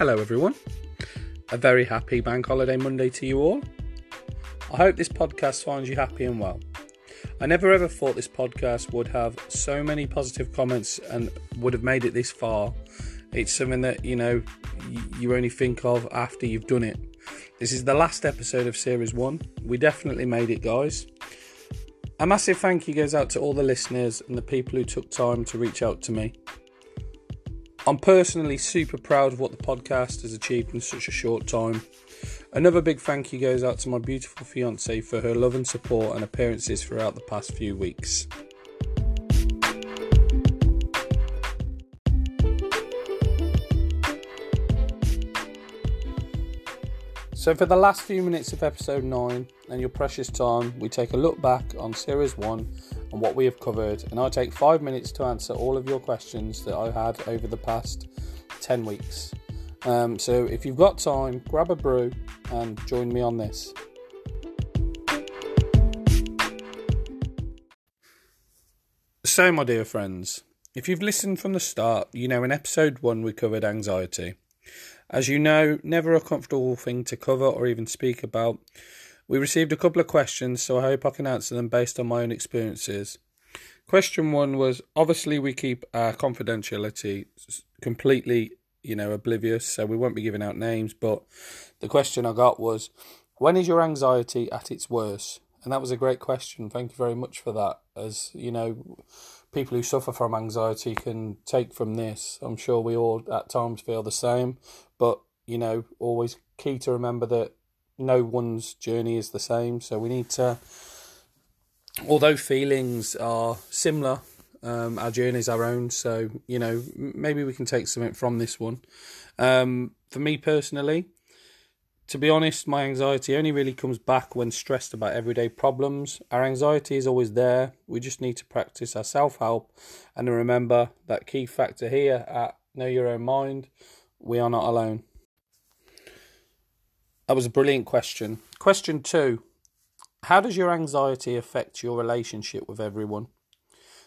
Hello, everyone. A very happy Bank Holiday Monday to you all. I hope this podcast finds you happy and well. I never ever thought this podcast would have so many positive comments and would have made it this far. It's something that, you know, you only think of after you've done it. This is the last episode of Series 1. We definitely made it, guys. A massive thank you goes out to all the listeners and the people who took time to reach out to me. I'm personally super proud of what the podcast has achieved in such a short time. Another big thank you goes out to my beautiful fiance for her love and support and appearances throughout the past few weeks. So, for the last few minutes of episode 9 and your precious time, we take a look back on series 1 and what we have covered, and I'll take 5 minutes to answer all of your questions that I had over the past 10 weeks. Um, so, if you've got time, grab a brew and join me on this. So, my dear friends, if you've listened from the start, you know in episode 1 we covered anxiety. As you know, never a comfortable thing to cover or even speak about. We received a couple of questions, so I hope I can answer them based on my own experiences. Question one was obviously we keep our confidentiality completely, you know, oblivious, so we won't be giving out names. But the question I got was, when is your anxiety at its worst? And that was a great question. Thank you very much for that. As you know, people who suffer from anxiety can take from this. I'm sure we all at times feel the same, but you know, always key to remember that no one's journey is the same. So we need to, although feelings are similar, um, our journey is our own. So you know, maybe we can take something from this one. Um, for me personally, to be honest, my anxiety only really comes back when stressed about everyday problems. Our anxiety is always there. We just need to practice our self help and remember that key factor here at Know Your Own Mind we are not alone. That was a brilliant question. Question two How does your anxiety affect your relationship with everyone?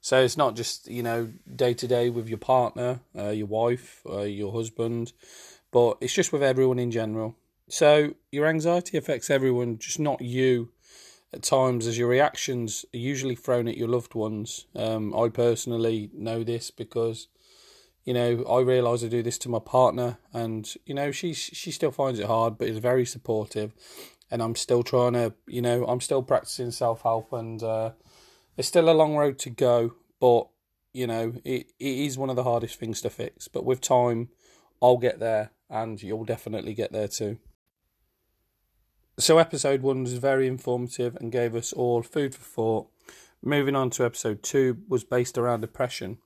So it's not just, you know, day to day with your partner, uh, your wife, uh, your husband, but it's just with everyone in general. So your anxiety affects everyone, just not you. At times, as your reactions are usually thrown at your loved ones. Um, I personally know this because, you know, I realise I do this to my partner, and you know, she she still finds it hard, but is very supportive, and I'm still trying to, you know, I'm still practicing self help, and uh, still a long road to go, but you know, it, it is one of the hardest things to fix. But with time, I'll get there, and you'll definitely get there too. So, episode one was very informative and gave us all food for thought. Moving on to episode two was based around depression.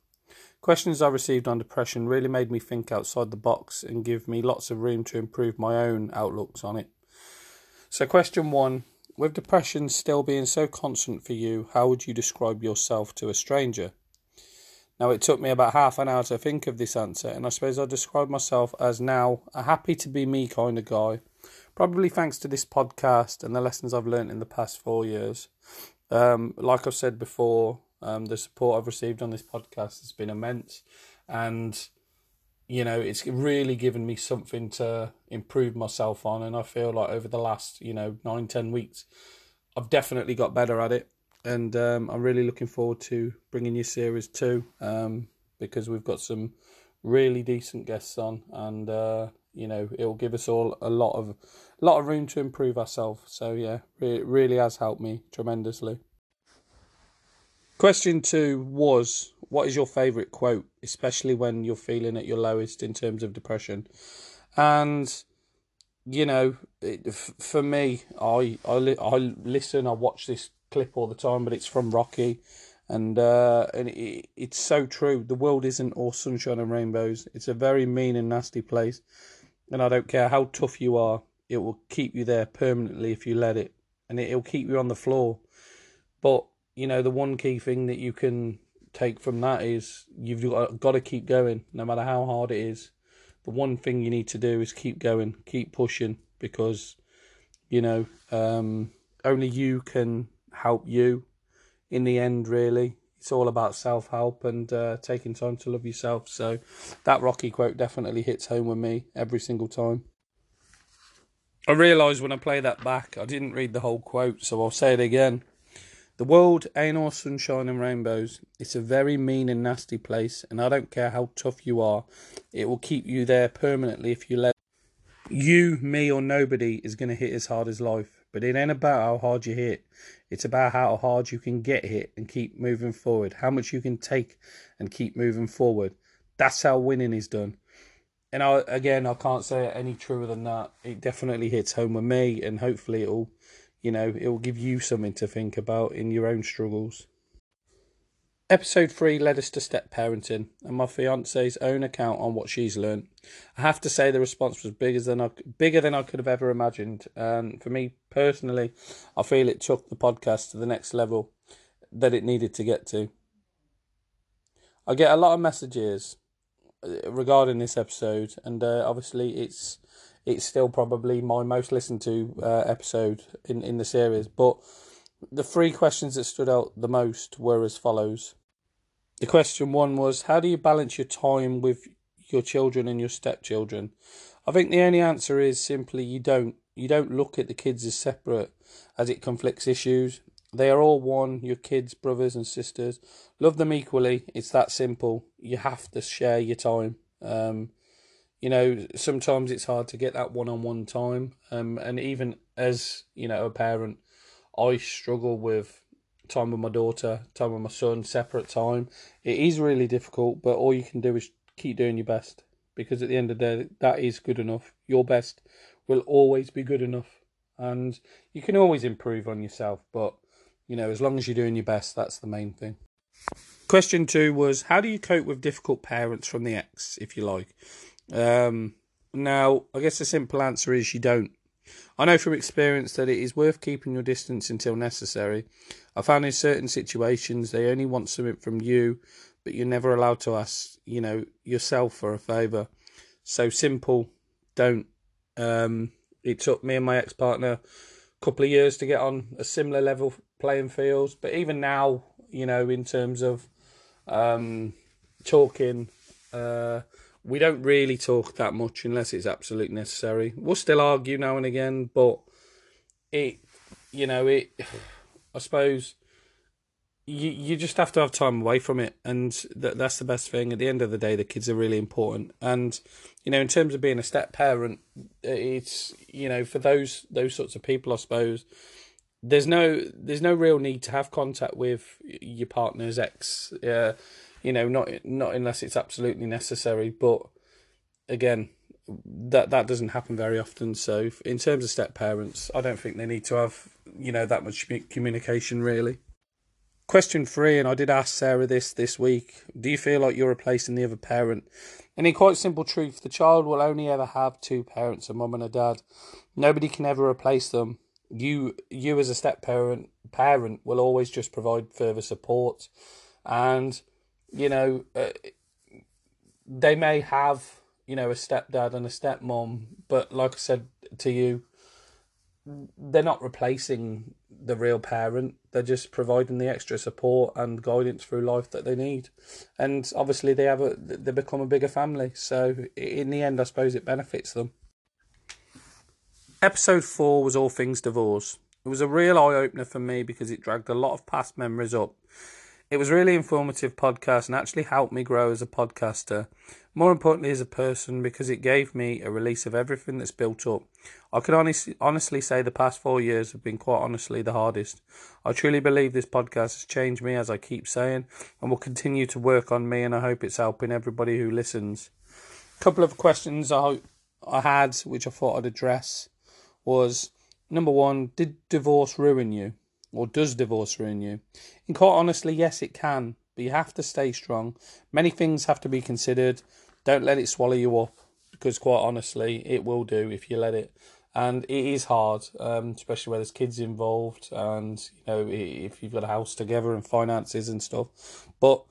Questions I received on depression really made me think outside the box and give me lots of room to improve my own outlooks on it. So, question one With depression still being so constant for you, how would you describe yourself to a stranger? Now, it took me about half an hour to think of this answer, and I suppose I describe myself as now a happy to be me kind of guy probably thanks to this podcast and the lessons I've learned in the past four years. Um, like I've said before, um, the support I've received on this podcast has been immense, and you know it's really given me something to improve myself on. And I feel like over the last you know nine ten weeks, I've definitely got better at it, and um, I'm really looking forward to bringing you series two um, because we've got some really decent guests on, and uh, you know it will give us all a lot of a lot of room to improve ourselves. So yeah, it really has helped me tremendously. Question two was what is your favourite quote, especially when you're feeling at your lowest in terms of depression? And you know, it, for me, I I I listen, I watch this clip all the time, but it's from Rocky, and uh, and it, it's so true. The world isn't all sunshine and rainbows. It's a very mean and nasty place, and I don't care how tough you are. It will keep you there permanently if you let it, and it, will keep you on the floor. But you know, the one key thing that you can take from that is you've got, to keep going, no matter how hard it is. The one thing you need to do is keep going, keep pushing, because you know um, only you can help you in the end, really. it's all about self help and uh, taking time to love yourself. So that Rocky quote definitely hits home with me every single time. I realise when I play that back, I didn't read the whole quote, so I'll say it again. The world ain't all sunshine and rainbows. It's a very mean and nasty place, and I don't care how tough you are, it will keep you there permanently if you let. You, me, or nobody is going to hit as hard as life, but it ain't about how hard you hit. It's about how hard you can get hit and keep moving forward, how much you can take and keep moving forward. That's how winning is done and I again I can't say it any truer than that. It definitely hits home with me, and hopefully it'll, you know, it will give you something to think about in your own struggles. Episode three led us to step parenting and my fiance's own account on what she's learned. I have to say the response was bigger than I bigger than I could have ever imagined, and for me personally, I feel it took the podcast to the next level that it needed to get to. I get a lot of messages regarding this episode, and uh, obviously it's it's still probably my most listened to uh, episode in in the series. But the three questions that stood out the most were as follows. The question one was, how do you balance your time with your children and your stepchildren? I think the only answer is simply you don't. You don't look at the kids as separate, as it conflicts issues. They are all one, your kids, brothers and sisters. Love them equally. It's that simple. You have to share your time. Um, you know, sometimes it's hard to get that one on one time. Um, and even as, you know, a parent, I struggle with time with my daughter, time with my son, separate time. It is really difficult, but all you can do is keep doing your best because at the end of the day, that is good enough. Your best will always be good enough. And you can always improve on yourself, but you know, as long as you're doing your best, that's the main thing. Question two was How do you cope with difficult parents from the ex, if you like? Um, now, I guess the simple answer is you don't. I know from experience that it is worth keeping your distance until necessary. I found in certain situations they only want something from you, but you're never allowed to ask, you know, yourself for a favour. So simple, don't. Um, it took me and my ex partner a couple of years to get on a similar level playing fields. But even now, you know, in terms of um, talking, uh, we don't really talk that much unless it's absolutely necessary. We'll still argue now and again, but it, you know, it. I suppose you you just have to have time away from it, and that that's the best thing. At the end of the day, the kids are really important, and you know, in terms of being a step parent, it's you know for those those sorts of people, I suppose there's no there's no real need to have contact with your partner's ex. Uh, you know, not not unless it's absolutely necessary. But again, that that doesn't happen very often. So in terms of step parents, I don't think they need to have you know that much communication really. Question three, and I did ask Sarah this this week. Do you feel like you're replacing the other parent? And in quite simple truth, the child will only ever have two parents, a mum and a dad. Nobody can ever replace them you you as a step parent parent will always just provide further support and you know uh, they may have you know a stepdad and a stepmom but like i said to you they're not replacing the real parent they're just providing the extra support and guidance through life that they need and obviously they have a they become a bigger family so in the end i suppose it benefits them Episode 4 was all things divorce. It was a real eye opener for me because it dragged a lot of past memories up. It was really informative podcast and actually helped me grow as a podcaster. More importantly, as a person, because it gave me a release of everything that's built up. I can honestly, honestly say the past four years have been quite honestly the hardest. I truly believe this podcast has changed me, as I keep saying, and will continue to work on me, and I hope it's helping everybody who listens. A couple of questions I, I had, which I thought I'd address was number one, did divorce ruin you? Or does divorce ruin you? In quite honestly, yes, it can, but you have to stay strong. Many things have to be considered. Don't let it swallow you up, because quite honestly, it will do if you let it. And it is hard, um, especially where there's kids involved, and you know if you've got a house together and finances and stuff. But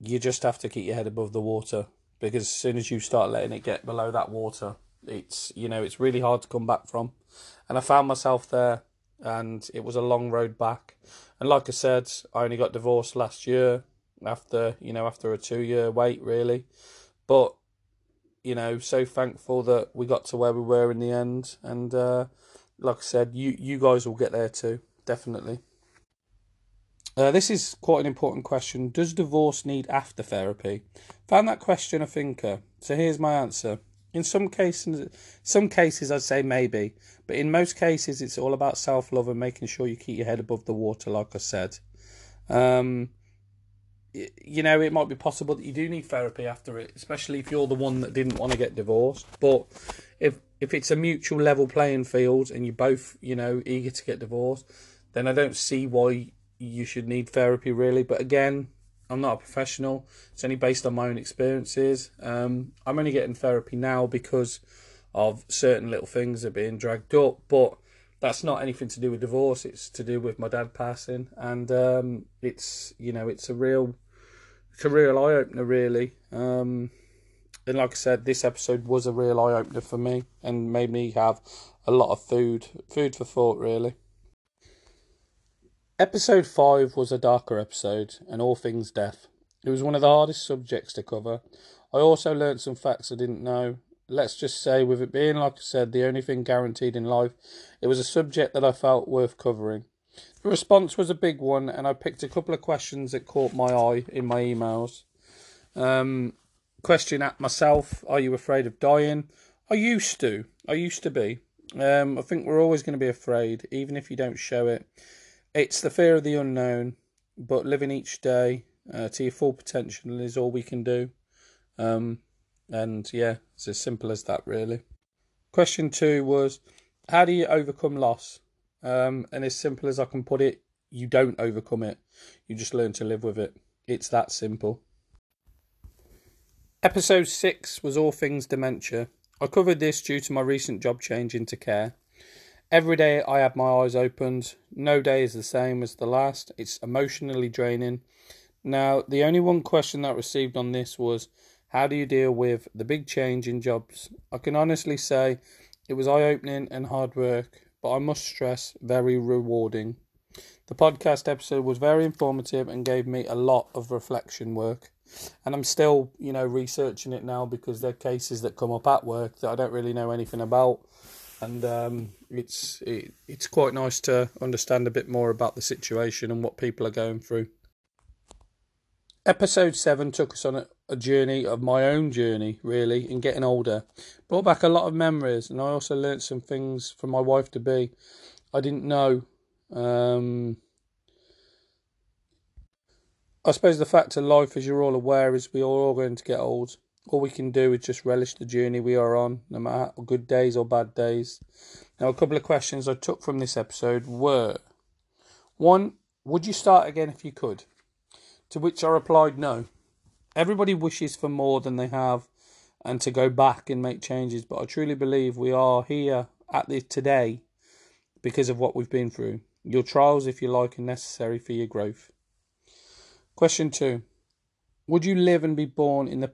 you just have to keep your head above the water because as soon as you start letting it get below that water, it's you know it's really hard to come back from, and I found myself there and it was a long road back. And like I said, I only got divorced last year after you know after a two year wait really, but you know so thankful that we got to where we were in the end. And uh, like I said, you you guys will get there too, definitely. Uh, this is quite an important question. Does divorce need after therapy? Found that question a thinker. So here's my answer. In some cases, some cases I'd say maybe, but in most cases it's all about self love and making sure you keep your head above the water, like I said. Um, you know, it might be possible that you do need therapy after it, especially if you're the one that didn't want to get divorced. But if if it's a mutual level playing field and you're both, you know, eager to get divorced, then I don't see why you should need therapy really. But again, I'm not a professional. It's only based on my own experiences. Um, I'm only getting therapy now because of certain little things that are being dragged up, but that's not anything to do with divorce. It's to do with my dad passing, and um, it's you know it's a real it's a real eye opener really. Um, and like I said, this episode was a real eye opener for me and made me have a lot of food food for thought really. Episode 5 was a darker episode, and all things death. It was one of the hardest subjects to cover. I also learnt some facts I didn't know. Let's just say, with it being, like I said, the only thing guaranteed in life, it was a subject that I felt worth covering. The response was a big one, and I picked a couple of questions that caught my eye in my emails. Um, question at myself Are you afraid of dying? I used to. I used to be. Um, I think we're always going to be afraid, even if you don't show it. It's the fear of the unknown, but living each day uh, to your full potential is all we can do. Um, and yeah, it's as simple as that, really. Question two was How do you overcome loss? Um, and as simple as I can put it, you don't overcome it, you just learn to live with it. It's that simple. Episode 6 was All Things Dementia. I covered this due to my recent job change into care. Every day I have my eyes opened. No day is the same as the last. It's emotionally draining. Now, the only one question that I received on this was how do you deal with the big change in jobs? I can honestly say it was eye opening and hard work, but I must stress very rewarding. The podcast episode was very informative and gave me a lot of reflection work. And I'm still, you know, researching it now because there are cases that come up at work that I don't really know anything about and um, it's it, it's quite nice to understand a bit more about the situation and what people are going through. Episode seven took us on a, a journey of my own journey, really, in getting older. Brought back a lot of memories, and I also learnt some things from my wife to be I didn't know. Um, I suppose the fact of life, as you're all aware, is we are all going to get old all we can do is just relish the journey we are on, no matter good days or bad days. Now, a couple of questions I took from this episode were one, would you start again if you could? To which I replied, no. Everybody wishes for more than they have and to go back and make changes, but I truly believe we are here at this today because of what we've been through. Your trials, if you like, are necessary for your growth. Question two Would you live and be born in the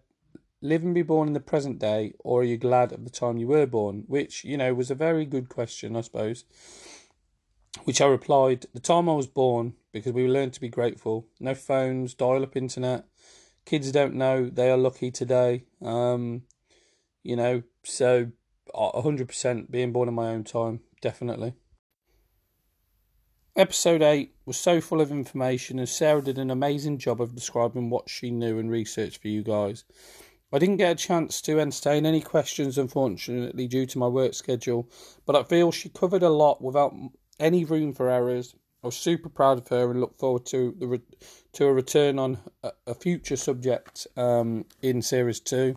live and be born in the present day, or are you glad of the time you were born? Which, you know, was a very good question, I suppose. Which I replied, the time I was born, because we learned to be grateful. No phones, dial up internet. Kids don't know they are lucky today. Um, you know, so 100% being born in my own time, definitely. Episode 8 was so full of information, and Sarah did an amazing job of describing what she knew and researched for you guys. I didn't get a chance to entertain any questions, unfortunately, due to my work schedule, but I feel she covered a lot without any room for errors. I was super proud of her and look forward to the re- to a return on a, a future subject um, in series two,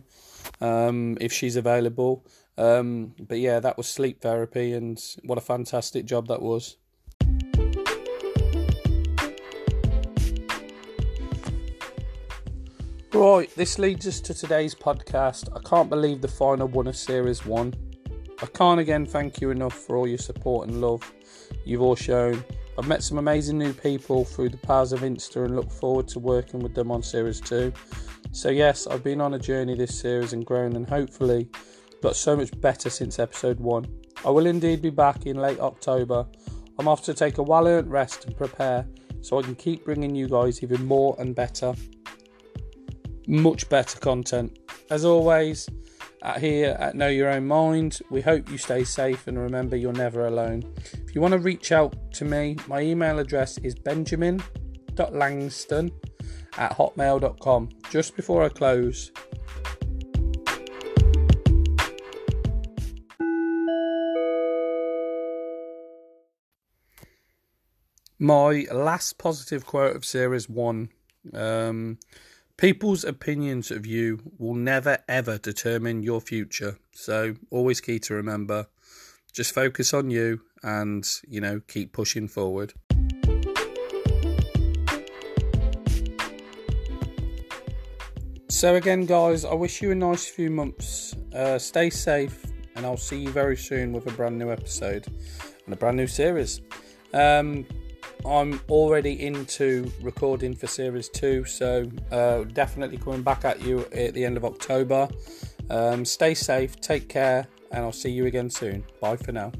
um, if she's available. Um, but yeah, that was sleep therapy, and what a fantastic job that was. Right, this leads us to today's podcast. I can't believe the final one of Series 1. I can't again thank you enough for all your support and love you've all shown. I've met some amazing new people through the powers of Insta and look forward to working with them on Series 2. So, yes, I've been on a journey this series and grown and hopefully got so much better since episode 1. I will indeed be back in late October I'm off to take a well earned rest and prepare so I can keep bringing you guys even more and better, much better content. As always, at here at Know Your Own Mind, we hope you stay safe and remember you're never alone. If you want to reach out to me, my email address is benjamin.langston at hotmail.com. Just before I close, my last positive quote of series one um, people's opinions of you will never ever determine your future. So always key to remember just focus on you and you know keep pushing forward. So again guys i wish you a nice few months. Uh, stay safe and i'll see you very soon with a brand new episode and a brand new series. Um, I'm already into recording for series two, so uh, definitely coming back at you at the end of October. Um, stay safe, take care, and I'll see you again soon. Bye for now.